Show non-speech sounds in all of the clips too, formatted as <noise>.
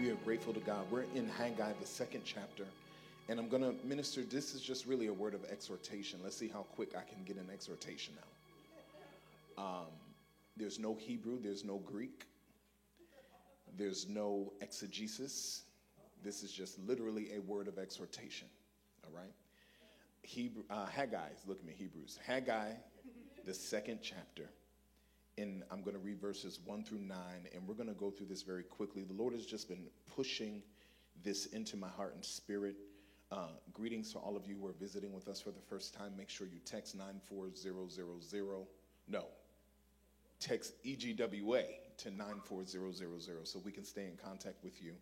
We are grateful to God. We're in Haggai, the second chapter, and I'm going to minister. This is just really a word of exhortation. Let's see how quick I can get an exhortation out. Um, there's no Hebrew, there's no Greek, there's no exegesis. This is just literally a word of exhortation. All right? Hebrew, uh, Haggai, look at me, Hebrews. Haggai, the second chapter. And I'm going to read verses 1 through 9, and we're going to go through this very quickly. The Lord has just been pushing this into my heart and spirit. Uh, greetings to all of you who are visiting with us for the first time. Make sure you text 94000. No, text EGWA to 94000 so we can stay in contact with you.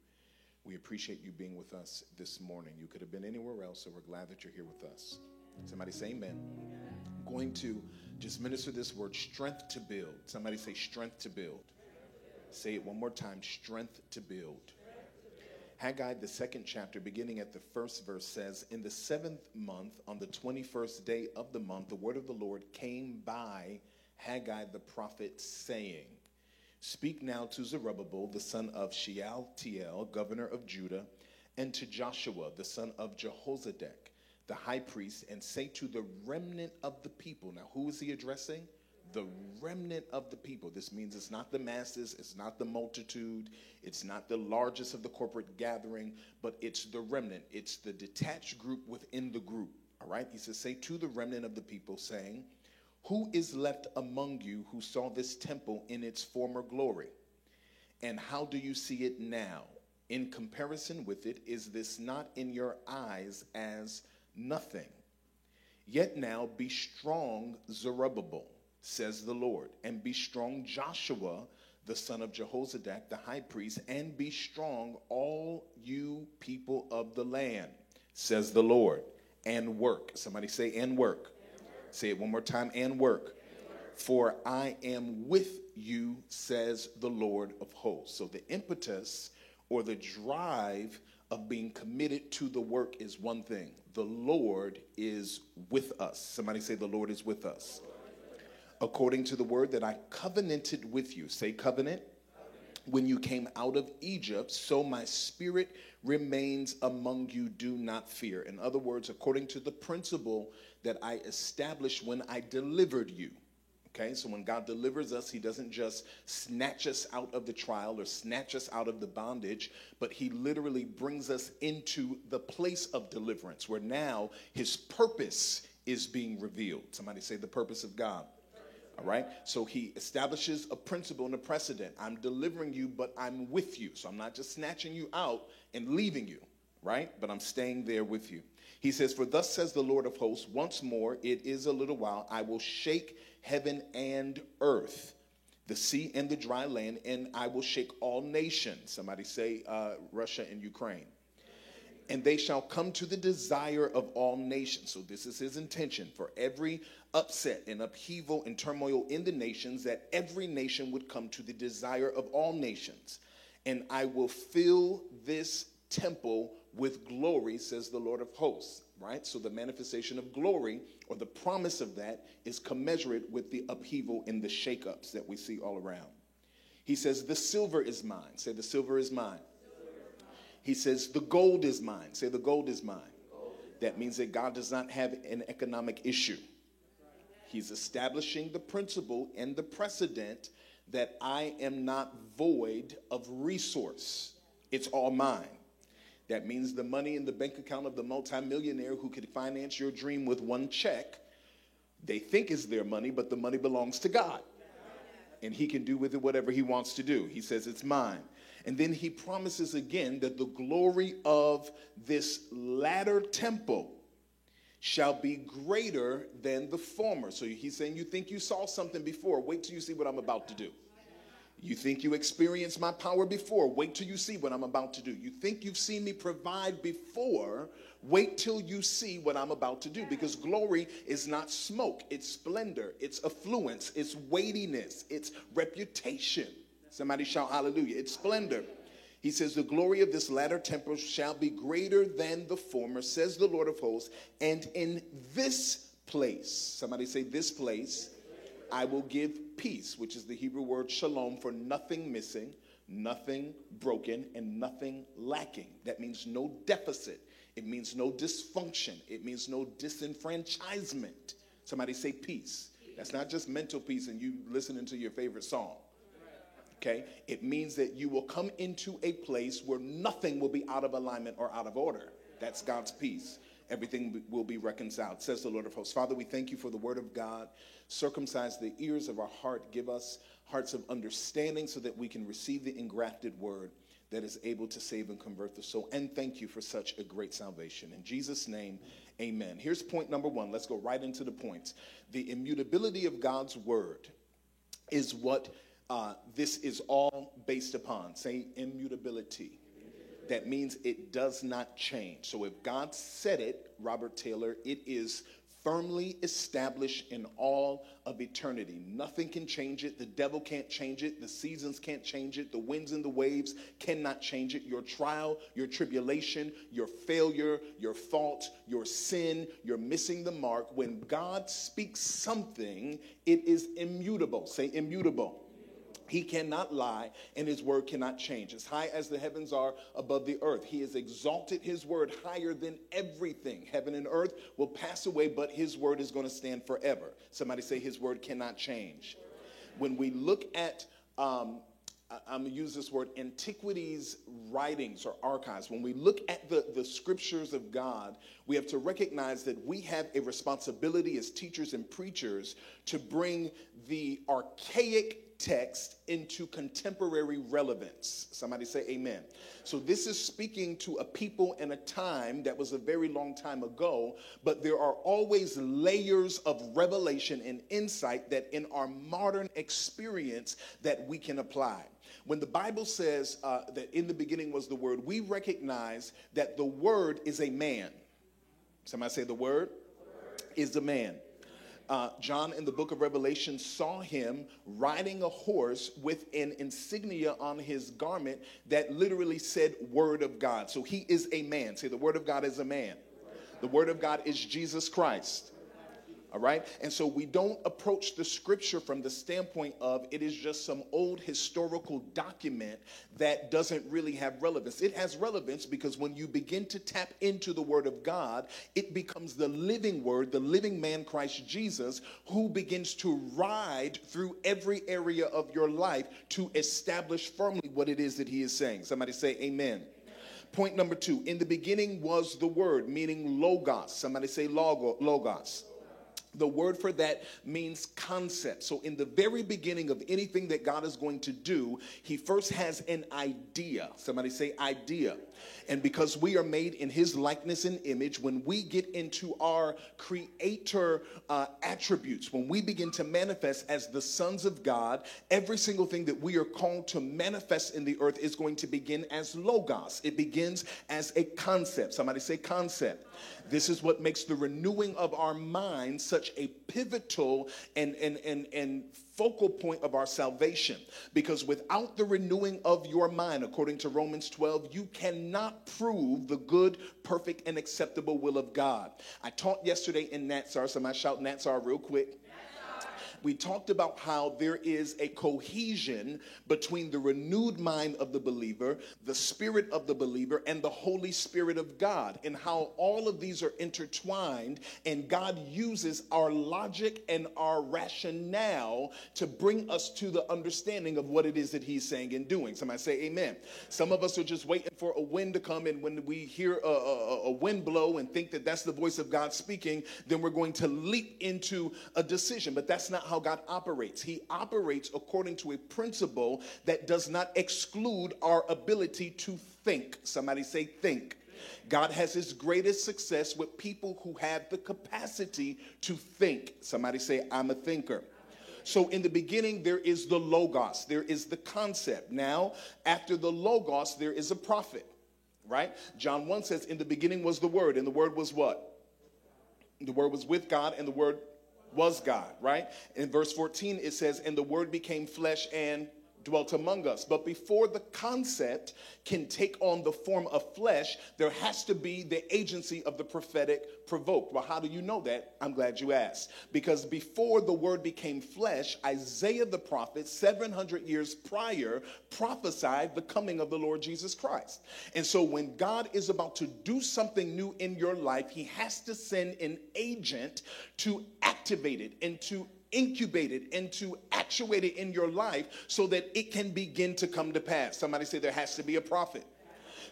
We appreciate you being with us this morning. You could have been anywhere else, so we're glad that you're here with us. Somebody say amen. I'm going to just minister this word strength to build. Somebody say strength to build. Say it one more time strength to build. Haggai, the second chapter, beginning at the first verse, says, In the seventh month, on the 21st day of the month, the word of the Lord came by Haggai the prophet, saying, Speak now to Zerubbabel, the son of Shealtiel, governor of Judah, and to Joshua, the son of Jehozadak, the high priest, and say to the remnant of the people. Now, who is he addressing? The remnant of the people. This means it's not the masses, it's not the multitude, it's not the largest of the corporate gathering, but it's the remnant. It's the detached group within the group. All right? He says, Say to the remnant of the people, saying, Who is left among you who saw this temple in its former glory? And how do you see it now? In comparison with it, is this not in your eyes as nothing. Yet now be strong, Zerubbabel, says the Lord, and be strong, Joshua, the son of Jehozadak, the high priest, and be strong, all you people of the land, says the Lord, and work. Somebody say, and work. And work. Say it one more time, and work. and work. For I am with you, says the Lord of hosts. So the impetus or the drive of being committed to the work is one thing. The Lord is with us. Somebody say, The Lord is with us. According to the word that I covenanted with you. Say, covenant. When you came out of Egypt, so my spirit remains among you. Do not fear. In other words, according to the principle that I established when I delivered you. Okay, so when God delivers us, He doesn't just snatch us out of the trial or snatch us out of the bondage, but He literally brings us into the place of deliverance where now His purpose is being revealed. Somebody say the purpose of God. All right, so He establishes a principle and a precedent. I'm delivering you, but I'm with you. So I'm not just snatching you out and leaving you, right? But I'm staying there with you. He says, For thus says the Lord of hosts, once more, it is a little while, I will shake heaven and earth, the sea and the dry land, and I will shake all nations. Somebody say uh, Russia and Ukraine. And they shall come to the desire of all nations. So, this is his intention for every upset and upheaval and turmoil in the nations, that every nation would come to the desire of all nations. And I will fill this temple with glory, says the Lord of hosts right? So the manifestation of glory or the promise of that is commensurate with the upheaval and the shakeups that we see all around. He says, The silver is mine. Say, The silver is mine. He says, The gold is mine. Say, The gold is mine. That means that God does not have an economic issue. He's establishing the principle and the precedent that I am not void of resource. It's all mine. That means the money in the bank account of the multimillionaire who could finance your dream with one check, they think is their money, but the money belongs to God. And he can do with it whatever he wants to do. He says, It's mine. And then he promises again that the glory of this latter temple shall be greater than the former. So he's saying, You think you saw something before, wait till you see what I'm about to do. You think you experienced my power before. Wait till you see what I'm about to do. You think you've seen me provide before. Wait till you see what I'm about to do. Because glory is not smoke, it's splendor, it's affluence, it's weightiness, it's reputation. Somebody shout hallelujah. It's splendor. He says, The glory of this latter temple shall be greater than the former, says the Lord of hosts. And in this place, somebody say, This place I will give peace, which is the Hebrew word shalom for nothing missing, nothing broken and nothing lacking. That means no deficit. It means no dysfunction. It means no disenfranchisement. Somebody say peace. That's not just mental peace and you listening to your favorite song. Okay? It means that you will come into a place where nothing will be out of alignment or out of order. That's God's peace. Everything will be reconciled, says the Lord of hosts. Father, we thank you for the word of God. Circumcise the ears of our heart. Give us hearts of understanding so that we can receive the engrafted word that is able to save and convert the soul. And thank you for such a great salvation. In Jesus' name, amen. Here's point number one. Let's go right into the points. The immutability of God's word is what uh, this is all based upon. Say immutability. That means it does not change. So if God said it, Robert Taylor, it is firmly established in all of eternity. Nothing can change it. The devil can't change it. The seasons can't change it. The winds and the waves cannot change it. Your trial, your tribulation, your failure, your fault, your sin, you're missing the mark. When God speaks something, it is immutable. Say immutable. He cannot lie, and his word cannot change. As high as the heavens are above the earth, he has exalted his word higher than everything. Heaven and earth will pass away, but his word is going to stand forever. Somebody say, His word cannot change. When we look at, um, I'm going to use this word, antiquities writings or archives, when we look at the, the scriptures of God, we have to recognize that we have a responsibility as teachers and preachers to bring the archaic text into contemporary relevance. Somebody say amen. So, this is speaking to a people and a time that was a very long time ago, but there are always layers of revelation and insight that in our modern experience that we can apply. When the Bible says uh, that in the beginning was the Word, we recognize that the Word is a man. Somebody say the Word, word. is a man uh, John in the book of Revelation saw him riding a horse with an insignia on his garment that literally said Word of God. So he is a man. Say, the Word of God is a man. The Word of God is Jesus Christ. All right? And so we don't approach the scripture from the standpoint of it is just some old historical document that doesn't really have relevance. It has relevance because when you begin to tap into the word of God, it becomes the living word, the living man Christ Jesus, who begins to ride through every area of your life to establish firmly what it is that he is saying. Somebody say amen. Point number two, in the beginning was the word, meaning logos. Somebody say logos. The word for that means concept. So, in the very beginning of anything that God is going to do, He first has an idea. Somebody say, idea. And because we are made in his likeness and image, when we get into our creator uh, attributes, when we begin to manifest as the sons of God, every single thing that we are called to manifest in the earth is going to begin as logos. It begins as a concept. Somebody say concept. This is what makes the renewing of our mind such a pivotal and, and, and, and focal point of our salvation. Because without the renewing of your mind, according to Romans 12, you cannot prove the good, perfect, and acceptable will of God. I taught yesterday in Natsar, so I'm shout Natsar real quick we talked about how there is a cohesion between the renewed mind of the believer, the spirit of the believer, and the Holy Spirit of God, and how all of these are intertwined, and God uses our logic and our rationale to bring us to the understanding of what it is that He's saying and doing. Somebody say amen. Some of us are just waiting for a wind to come, and when we hear a, a, a wind blow and think that that's the voice of God speaking, then we're going to leap into a decision. But that's not how God operates. He operates according to a principle that does not exclude our ability to think. Somebody say, think. God has his greatest success with people who have the capacity to think. Somebody say, I'm a thinker. So, in the beginning, there is the Logos, there is the concept. Now, after the Logos, there is a prophet, right? John 1 says, In the beginning was the Word, and the Word was what? The Word was with God, and the Word was God, right? In verse 14, it says, And the word became flesh and dwelt among us. But before the concept can take on the form of flesh, there has to be the agency of the prophetic provoked. Well, how do you know that? I'm glad you asked. Because before the word became flesh, Isaiah the prophet, 700 years prior, prophesied the coming of the Lord Jesus Christ. And so when God is about to do something new in your life, he has to send an agent to activate it and to incubate it and to actuate it in your life so that it can begin to come to pass. Somebody say there has to be a prophet.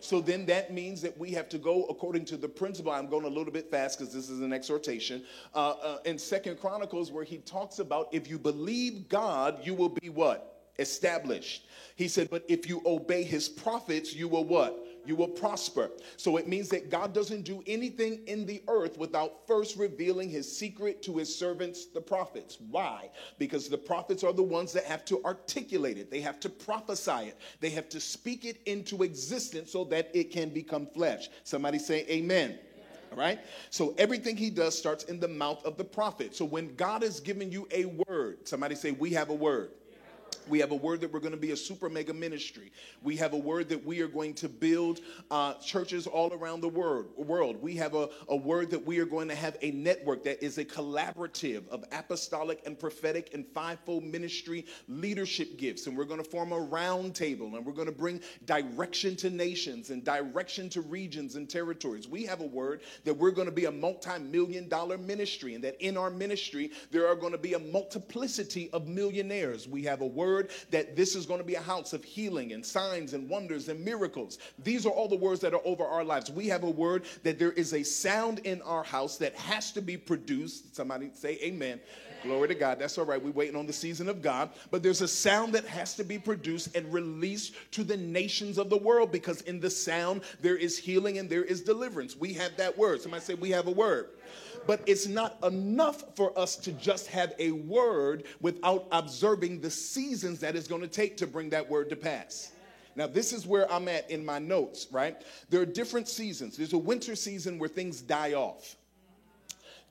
So then that means that we have to go according to the principle. I'm going a little bit fast because this is an exhortation. Uh, uh, in Second Chronicles, where he talks about if you believe God, you will be what? Established. He said, but if you obey his prophets, you will what? You will prosper. So it means that God doesn't do anything in the earth without first revealing his secret to his servants, the prophets. Why? Because the prophets are the ones that have to articulate it, they have to prophesy it, they have to speak it into existence so that it can become flesh. Somebody say, Amen. All right? So everything he does starts in the mouth of the prophet. So when God is giving you a word, somebody say, We have a word. We have a word that we're going to be a super mega ministry. We have a word that we are going to build uh, churches all around the world. world. We have a, a word that we are going to have a network that is a collaborative of apostolic and prophetic and fivefold ministry leadership gifts. And we're going to form a round table and we're going to bring direction to nations and direction to regions and territories. We have a word that we're going to be a multi million dollar ministry and that in our ministry there are going to be a multiplicity of millionaires. We have a word word that this is going to be a house of healing and signs and wonders and miracles. These are all the words that are over our lives. We have a word that there is a sound in our house that has to be produced. Somebody say amen. Glory to God. That's all right. We're waiting on the season of God. But there's a sound that has to be produced and released to the nations of the world because in the sound there is healing and there is deliverance. We have that word. Somebody say, We have a word. But it's not enough for us to just have a word without observing the seasons that it's going to take to bring that word to pass. Now, this is where I'm at in my notes, right? There are different seasons. There's a winter season where things die off.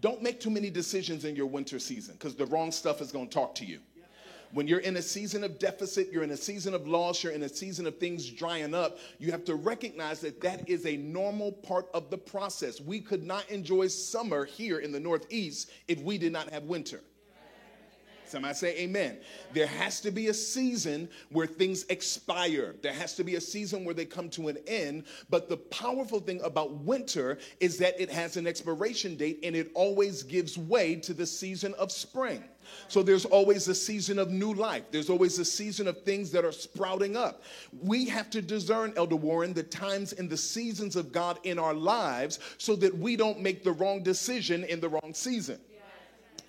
Don't make too many decisions in your winter season because the wrong stuff is going to talk to you. When you're in a season of deficit, you're in a season of loss, you're in a season of things drying up, you have to recognize that that is a normal part of the process. We could not enjoy summer here in the Northeast if we did not have winter. Somebody say amen. There has to be a season where things expire. There has to be a season where they come to an end. But the powerful thing about winter is that it has an expiration date and it always gives way to the season of spring. So there's always a season of new life. There's always a season of things that are sprouting up. We have to discern, Elder Warren, the times and the seasons of God in our lives so that we don't make the wrong decision in the wrong season.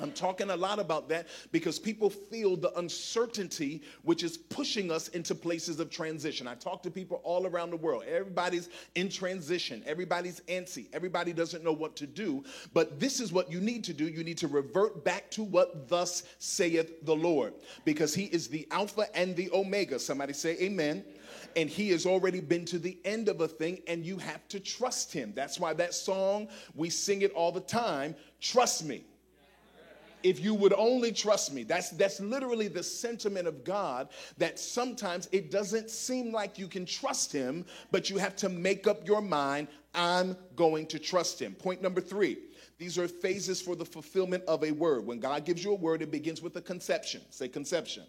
I'm talking a lot about that because people feel the uncertainty which is pushing us into places of transition. I talk to people all around the world. Everybody's in transition, everybody's antsy, everybody doesn't know what to do. But this is what you need to do you need to revert back to what thus saith the Lord because He is the Alpha and the Omega. Somebody say, Amen and he has already been to the end of a thing and you have to trust him that's why that song we sing it all the time trust me if you would only trust me. That's, that's literally the sentiment of God that sometimes it doesn't seem like you can trust him, but you have to make up your mind, I'm going to trust him. Point number three. These are phases for the fulfillment of a word. When God gives you a word, it begins with a conception. Say conception.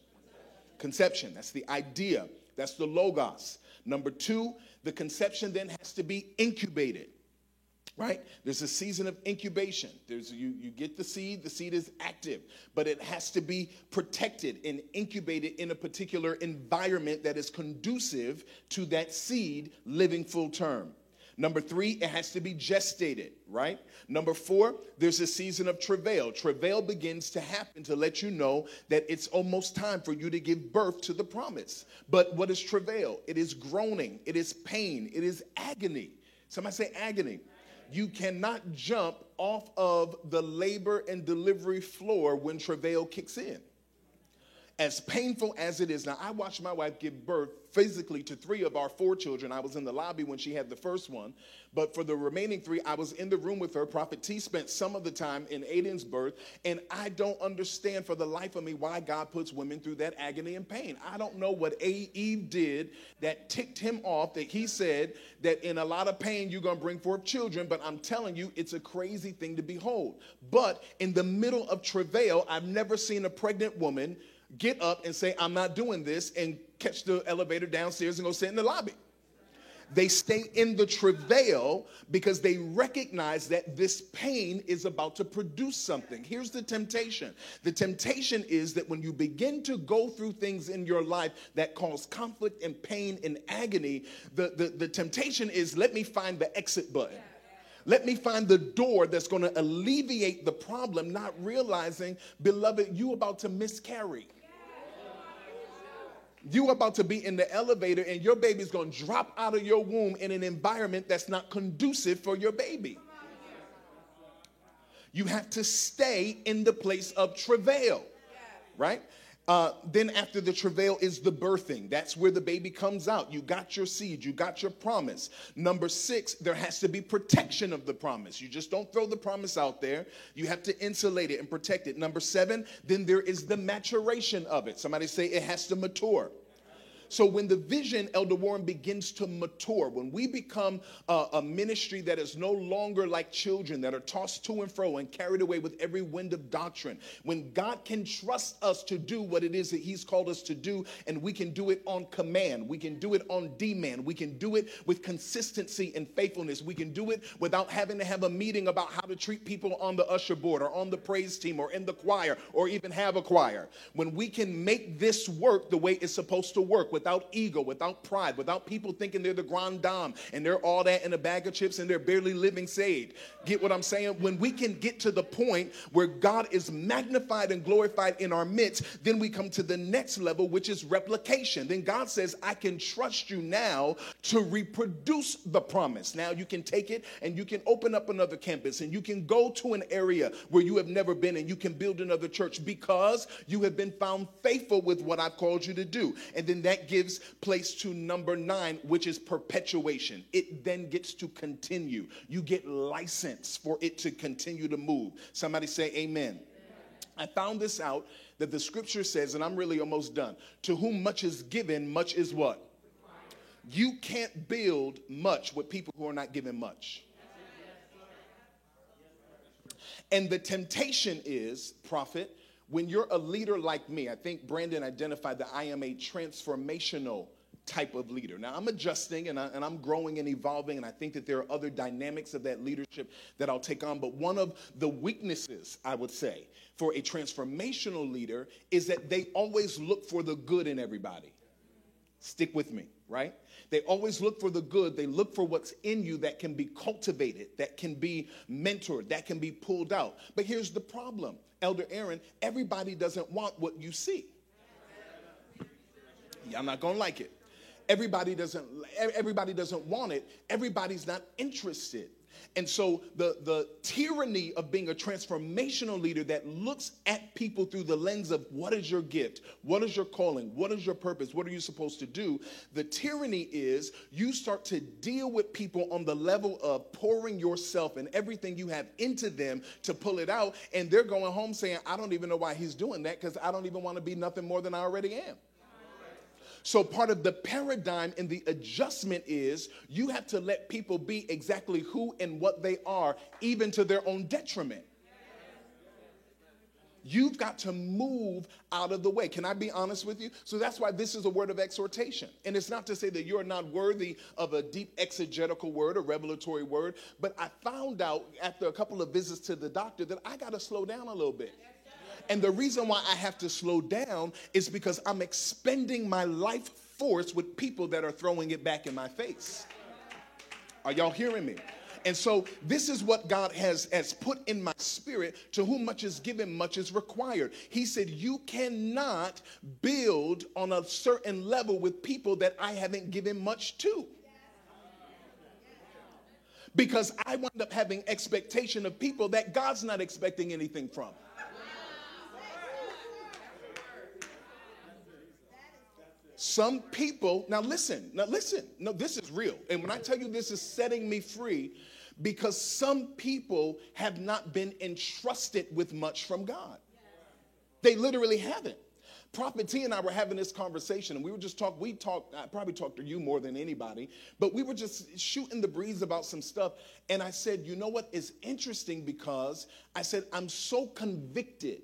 Conception. That's the idea. That's the logos. Number two, the conception then has to be incubated right? There's a season of incubation. There's you you get the seed, the seed is active, but it has to be protected and incubated in a particular environment that is conducive to that seed living full term. Number three, it has to be gestated, right? Number four, there's a season of travail. Travail begins to happen to let you know that it's almost time for you to give birth to the promise. But what is travail? It is groaning, it is pain, it is agony. Somebody say agony you cannot jump off of the labor and delivery floor when travail kicks in. As painful as it is. Now, I watched my wife give birth physically to three of our four children. I was in the lobby when she had the first one, but for the remaining three, I was in the room with her. Prophet T spent some of the time in Aiden's birth, and I don't understand for the life of me why God puts women through that agony and pain. I don't know what Eve did that ticked him off, that he said that in a lot of pain you're going to bring forth children, but I'm telling you, it's a crazy thing to behold. But in the middle of travail, I've never seen a pregnant woman get up and say, I'm not doing this, and catch the elevator downstairs and go sit in the lobby. They stay in the travail because they recognize that this pain is about to produce something. Here's the temptation the temptation is that when you begin to go through things in your life that cause conflict and pain and agony, the, the, the temptation is let me find the exit button. Let me find the door that's going to alleviate the problem, not realizing, beloved, you about to miscarry. You about to be in the elevator and your baby's going to drop out of your womb in an environment that's not conducive for your baby. You have to stay in the place of travail, right? Uh, then after the travail is the birthing. That's where the baby comes out. You got your seed, you got your promise. Number six, there has to be protection of the promise. You just don't throw the promise out there. You have to insulate it and protect it. Number seven, then there is the maturation of it. Somebody say it has to mature. So when the vision, Elder Warren, begins to mature, when we become a, a, ministry that is no longer like children that are tossed to and fro and carried away with every wind of doctrine, when God can trust us to do what it is that He's called us to do, and we can do it on command, we can do it on demand, we can do it with consistency and faithfulness, we can do it without having to have a meeting about how to treat people on the usher board or on the praise team or in the choir or even have a choir. When we can make this work the way it's supposed to work, without ego, without pride, without people thinking they're the grand dame and they're all that in a bag of chips and they're barely living saved. Get what I'm saying? When we can get to the point where God is magnified and glorified in our midst, then we come to the next level, which is replication. Then God says, I can trust you now to reproduce the promise. Now you can take it and you can open up another campus and you can go to an area where you have never been and you can build another church because you have been found faithful with what I've called you to do. And then that gives place to number nine, which is perpetuation. It then gets to continue. You get license for it to continue to move. Somebody say, Amen. I found this out that the scripture says, and I'm really almost done to whom much is given, much is what? You can't build much with people who are not given much. And the temptation is, prophet, when you're a leader like me, I think Brandon identified that I am a transformational type of leader. Now, I'm adjusting and, I, I'm growing and evolving, and I think that there are other dynamics of that leadership that I'll take on. But one of the weaknesses, I would say, for a transformational leader is that they always look for the good in everybody. Stick with me, right? They always look for the good. They look for what's in you that can be cultivated, that can be mentored, that can be pulled out. But here's the problem Elder Aaron, everybody doesn't want what you see. Y'all not gonna like it. Everybody doesn't everybody doesn't want it. Everybody's not interested. And so the, the tyranny of being a transformational leader that looks at people through the lens of what is your gift? What is your calling? What is your purpose? What are you supposed to do? The tyranny is you start to deal with people on the level of pouring yourself and everything you have into them to pull it out. And they're going home saying, I don't even know why he's doing that because I don't even want to be nothing more than I already am. So, part of the paradigm and the adjustment is you have to let people be exactly who and what they are, even to their own detriment. You've got to move out of the way. Can I be honest with you? So that's why this is a word of exhortation. And it's not to say that you're not worthy of a deep exegetical word, a revelatory word, but I found out after a couple of visits to the doctor that I got to slow down a little bit. And the reason why I have to slow down is because I'm expending my life force with people that are throwing it back in my face. Are y'all hearing me? And so this is what God has, has put in my spirit. To whom much is given, much is required. He said, You cannot build on a certain level with people that I haven't given much to. Because I wind up having expectation of people that God's not expecting anything from. Some people, now listen, now listen, no, this is real. And when I tell you this is setting me free, because some people have not been entrusted with much from God. They literally haven't. Prophet T and I were having this conversation, and we were just talking. We talked, I probably talked to you more than anybody, but we were just shooting the breeze about some stuff. And I said, you know what is interesting because I said, I'm so convicted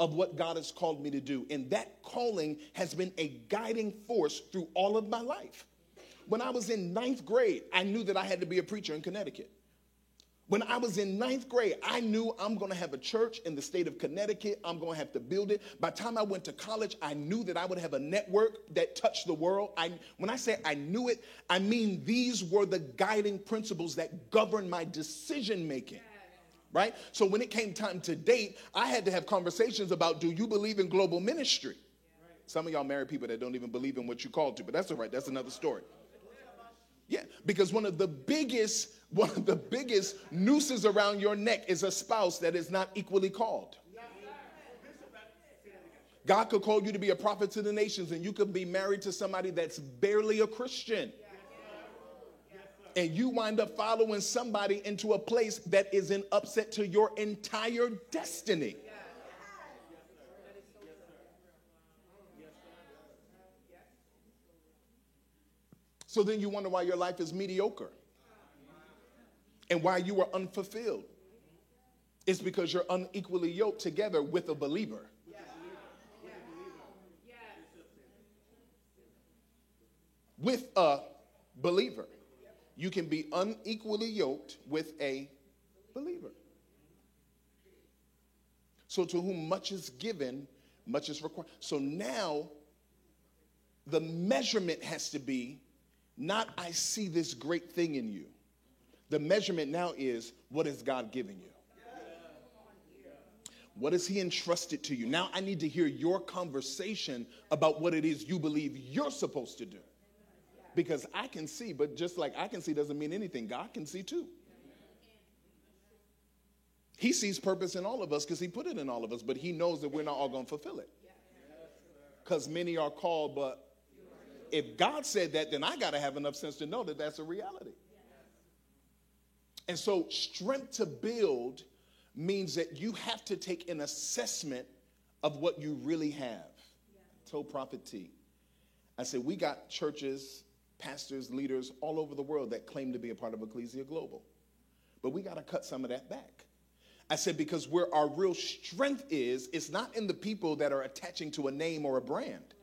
of what God has called me to do. And that calling has been a guiding force through all of my life. When I was in ninth grade, I knew that I had to be a preacher in Connecticut. When I was in ninth grade, I knew I'm going to have a church in the state of Connecticut. I'm going to have to build it. By the time I went to college, I knew that I would have a network that touched the world. I, when I say I knew it, I mean these were the guiding principles that govern my decision making. Right? So when it came time to date, I had to have conversations about do you believe in global ministry? Some of y'all married people that don't even believe in what you called to, but that's all right. That's another story. Yeah, because one of the biggest <laughs> one of the biggest nooses around your neck is a spouse that is not equally called. God could call you to be a prophet to the nations, and you could be married to somebody that's barely a Christian. And you wind up following somebody into a place that is an upset to your entire destiny. So then you wonder why your life is mediocre and why you are unfulfilled. It's because you're unequally yoked together with a believer. With a believer. You can be unequally yoked with a believer. So, to whom much is given, much is required. So now, the measurement has to be not, I see this great thing in you. The measurement now is what has God given you? What has He entrusted to you? Now I need to hear your conversation about what it is you believe you're supposed to do. Because I can see, but just like I can see doesn't mean anything, God can see too. He sees purpose in all of us because He put it in all of us, but He knows that we're not all going to fulfill it. Because many are called, but if God said that, then I got to have enough sense to know that that's a reality. And so, strength to build means that you have to take an assessment of what you really have. Yeah. told Prophet T. I said, we got churches, pastors, leaders all over the world that claim to be a part of Ecclesia Global. But we got to cut some of that back. I said, because where our real strength is, it's not in the people that are attaching to a name or a brand,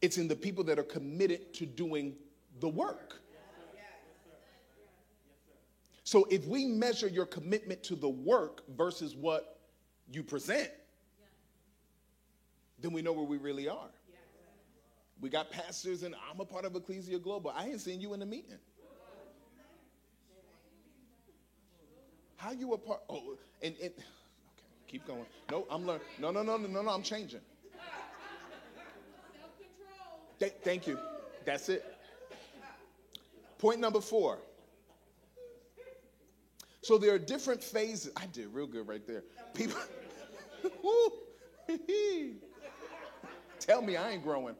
it's in the people that are committed to doing the work. So if we measure your commitment to the work versus what you present, then we know where we really are. We got pastors, and I'm a part of Ecclesia Global. I ain't seen you in the meeting. How you a part? Oh, and, and okay, keep going. No, I'm learning. No, no, no, no, no, no. I'm changing. Th- thank you. That's it. Point number four. So there are different phases. I did real good right there. People, <laughs> <laughs> tell me I ain't growing.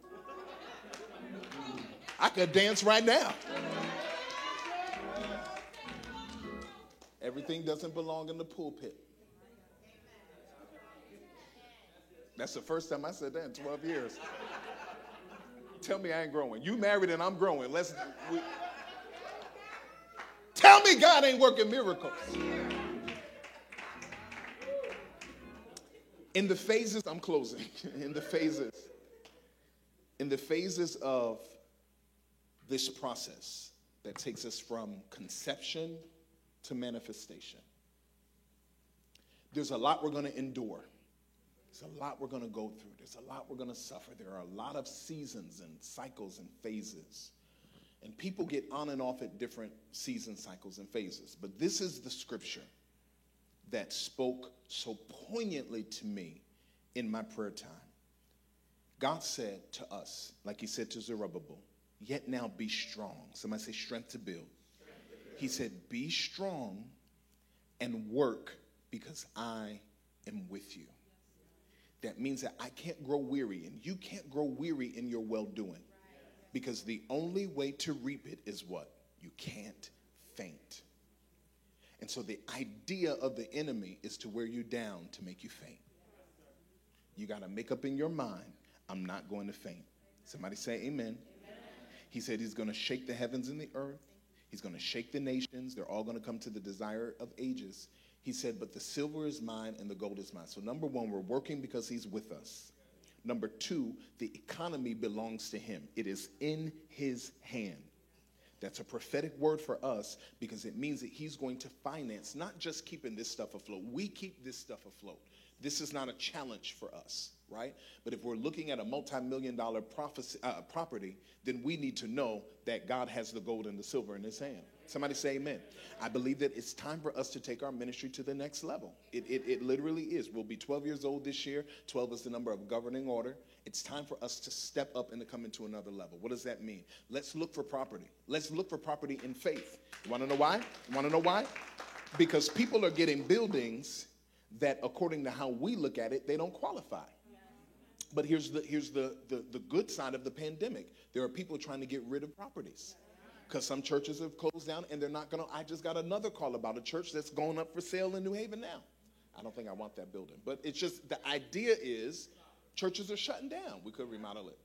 I could dance right now. Everything doesn't belong in the pulpit. That's the first time I said that in 12 years. Tell me I ain't growing. You married and I'm growing. Let's. We, Tell me God ain't working miracles. In the phases, I'm closing. <laughs> In the phases, in the phases of this process that takes us from conception to manifestation, there's a lot we're going to endure. There's a lot we're going to go through. There's a lot we're going to suffer. There are a lot of seasons and cycles and phases. And people get on and off at different season cycles and phases. But this is the scripture that spoke so poignantly to me in my prayer time. God said to us, like he said to Zerubbabel, yet now be strong. Somebody say strength to build. He said, be strong and work because I am with you. That means that I can't grow weary, and you can't grow weary in your well doing. Because the only way to reap it is what? You can't faint. And so the idea of the enemy is to wear you down to make you faint. You got to make up in your mind, I'm not going to faint. Somebody say amen. He said he's going to shake the heavens and the earth. He's going to shake the nations. They're all going to come to the desire of ages. He said, But the silver is mine and the gold is mine. So, number one, we're working because he's with us. Number two, the economy belongs to him, it is in his hand. That's a prophetic word for us because it means that he's going to finance not just keeping this stuff afloat. We keep this stuff afloat. This is not a challenge for us, right? But if we're looking at a multi-million dollar prophecy, uh, property, then we need to know that God has the gold and the silver in his hand. Somebody say amen. I believe that it's time for us to take our ministry to the next level. It, it, it literally is. We'll be 12 years old this year. 12 is the number of governing order. It's time for us to step up and to come into another level. What does that mean? Let's look for property. Let's look for property in faith. You want to know why? You want to know why? Because people are getting buildings that, according to how we look at it, they don't qualify. But here's the here's the, the, the good side of the pandemic. There are people trying to get rid of properties because some churches have closed down and they're not going to. I just got another call about a church that's going up for sale in New Haven now. I don't think I want that building, but it's just the idea is churches are shutting down. We could remodel it.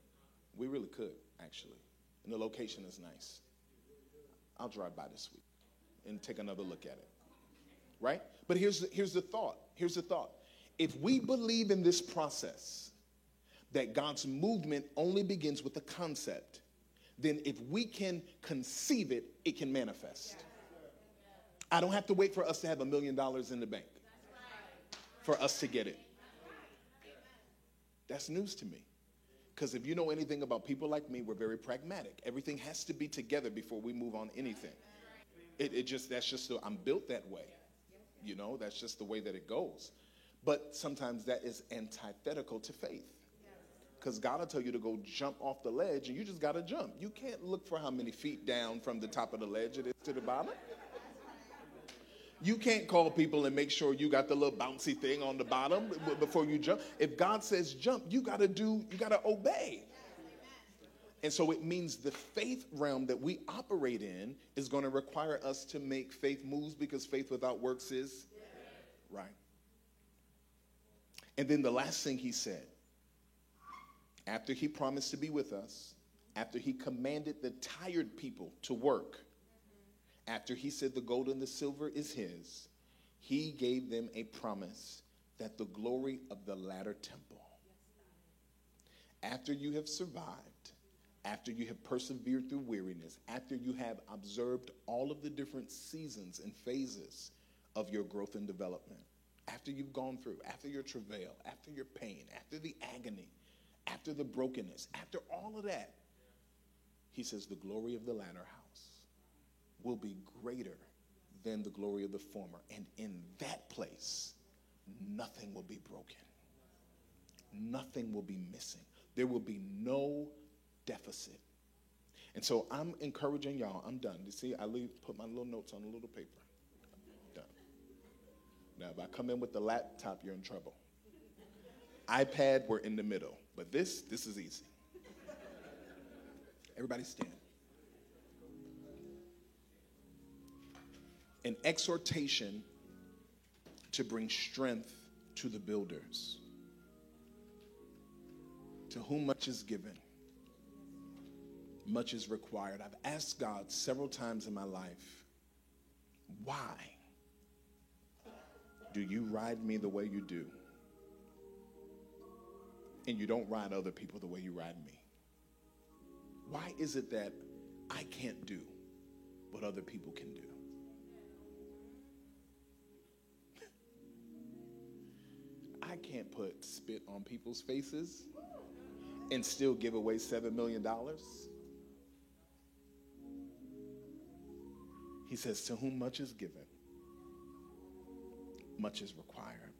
We really could, actually. And the location is nice. I'll drive by this week and take another look at it. Right? But here's the, here's the thought. Here's the thought. If we believe in this process, that God's movement only begins with a concept, then if we can conceive it, it can manifest. I don't have to wait for us to have a million dollars in the bank for us to get it. That's news to me. Because if you know anything about people like me, we're very pragmatic. Everything has to be together before we move on anything. It, it just, that's just, the, I'm built that way. You know, that's just the way that it goes. But sometimes that is antithetical to faith because God will tell you to go jump off the ledge and you just got to jump. You can't look for how many feet down from the top of the ledge it is to the bottom. You can't call people and make sure you got the little bouncy thing on the bottom before you jump. If God says jump, you got to do, you got to obey. And so it means the faith realm that we operate in is going to require us to make faith moves because faith without works is right. And then the last thing he said after he promised to be with us, after he commanded the tired people to work, after he said the gold and the silver is his, he gave them a promise that the glory of the latter temple, after you have survived, after you have persevered through weariness, after you have observed all of the different seasons and phases of your growth and development, after you've gone through, after your travail, after your pain, after the agony, after the brokenness, after all of that, he says, the glory of the latter house will be greater than the glory of the former. And in that place, nothing will be broken, nothing will be missing. There will be no deficit. And so I'm encouraging y'all, I'm done. You see, I leave, put my little notes on a little paper. Done. Now, if I come in with the laptop, you're in trouble. iPad, we're in the middle. But this, this is easy. Everybody stand. An exhortation to bring strength to the builders. To whom much is given, much is required. I've asked God several times in my life, why do you ride me the way you do? And you don't ride other people the way you ride me? Why is it that I can't do what other people can do? <laughs> I can't put spit on people's faces and still give away $7 million. He says, To whom much is given, much is required.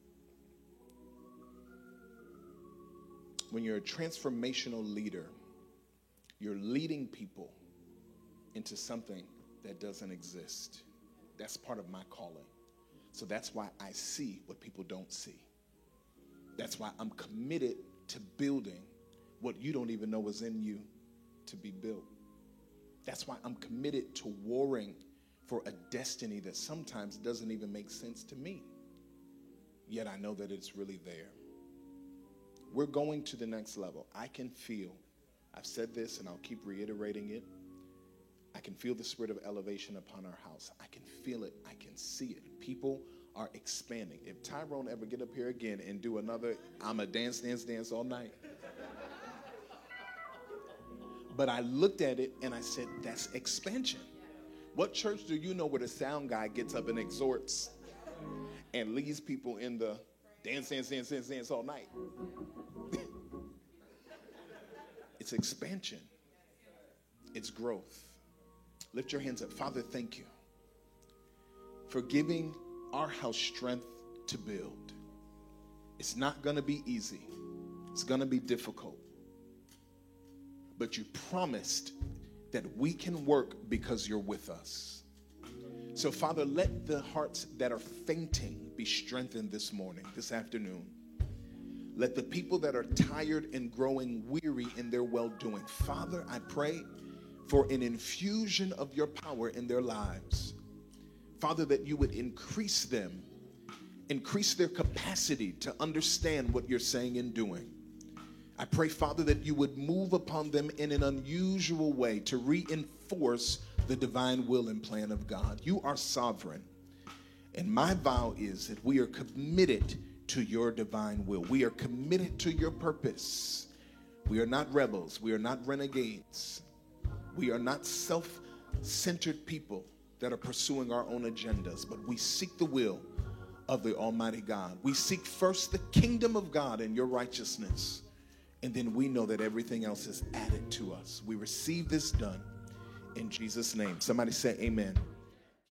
When you're a transformational leader, you're leading people into something that doesn't exist. That's part of my calling. So that's why I see what people don't see. That's why I'm committed to building what you don't even know is in you to be built. That's why I'm committed to warring for a destiny that sometimes doesn't even make sense to me. Yet I know that it's really there. We're going to the next level. I can feel, I've said this and I'll keep reiterating it. I can feel the spirit of elevation upon our house. I can feel it. I can see it. People are expanding. If Tyrone ever get up here again and do another, I'm a dance, dance, dance all night. But I looked at it and I said, that's expansion. What church do you know where the sound guy gets up and exhorts and leads people in the dance, dance, dance, dance, dance all night? It's expansion, it's growth. Lift your hands up. Father, thank you for giving our house strength to build. It's not going to be easy, it's going to be difficult but you promised that we can work because you're with us. So, Father, let the hearts that are fainting be strengthened this morning, this afternoon. Let the people that are tired and growing weary in their well doing, Father, I pray for an infusion of your power in their lives. Father, that you would increase them, increase their capacity to understand what you're saying and doing. I pray, Father, that you would move upon them in an unusual way to reinforce the divine will and plan of God. You are sovereign. And my vow is that we are committed to your divine will. We are committed to your purpose. We are not rebels. We are not renegades. We are not self centered people that are pursuing our own agendas, but we seek the will of the Almighty God. We seek first the kingdom of God and your righteousness. And then we know that everything else is added to us. We receive this done in Jesus' name. Somebody say, Amen.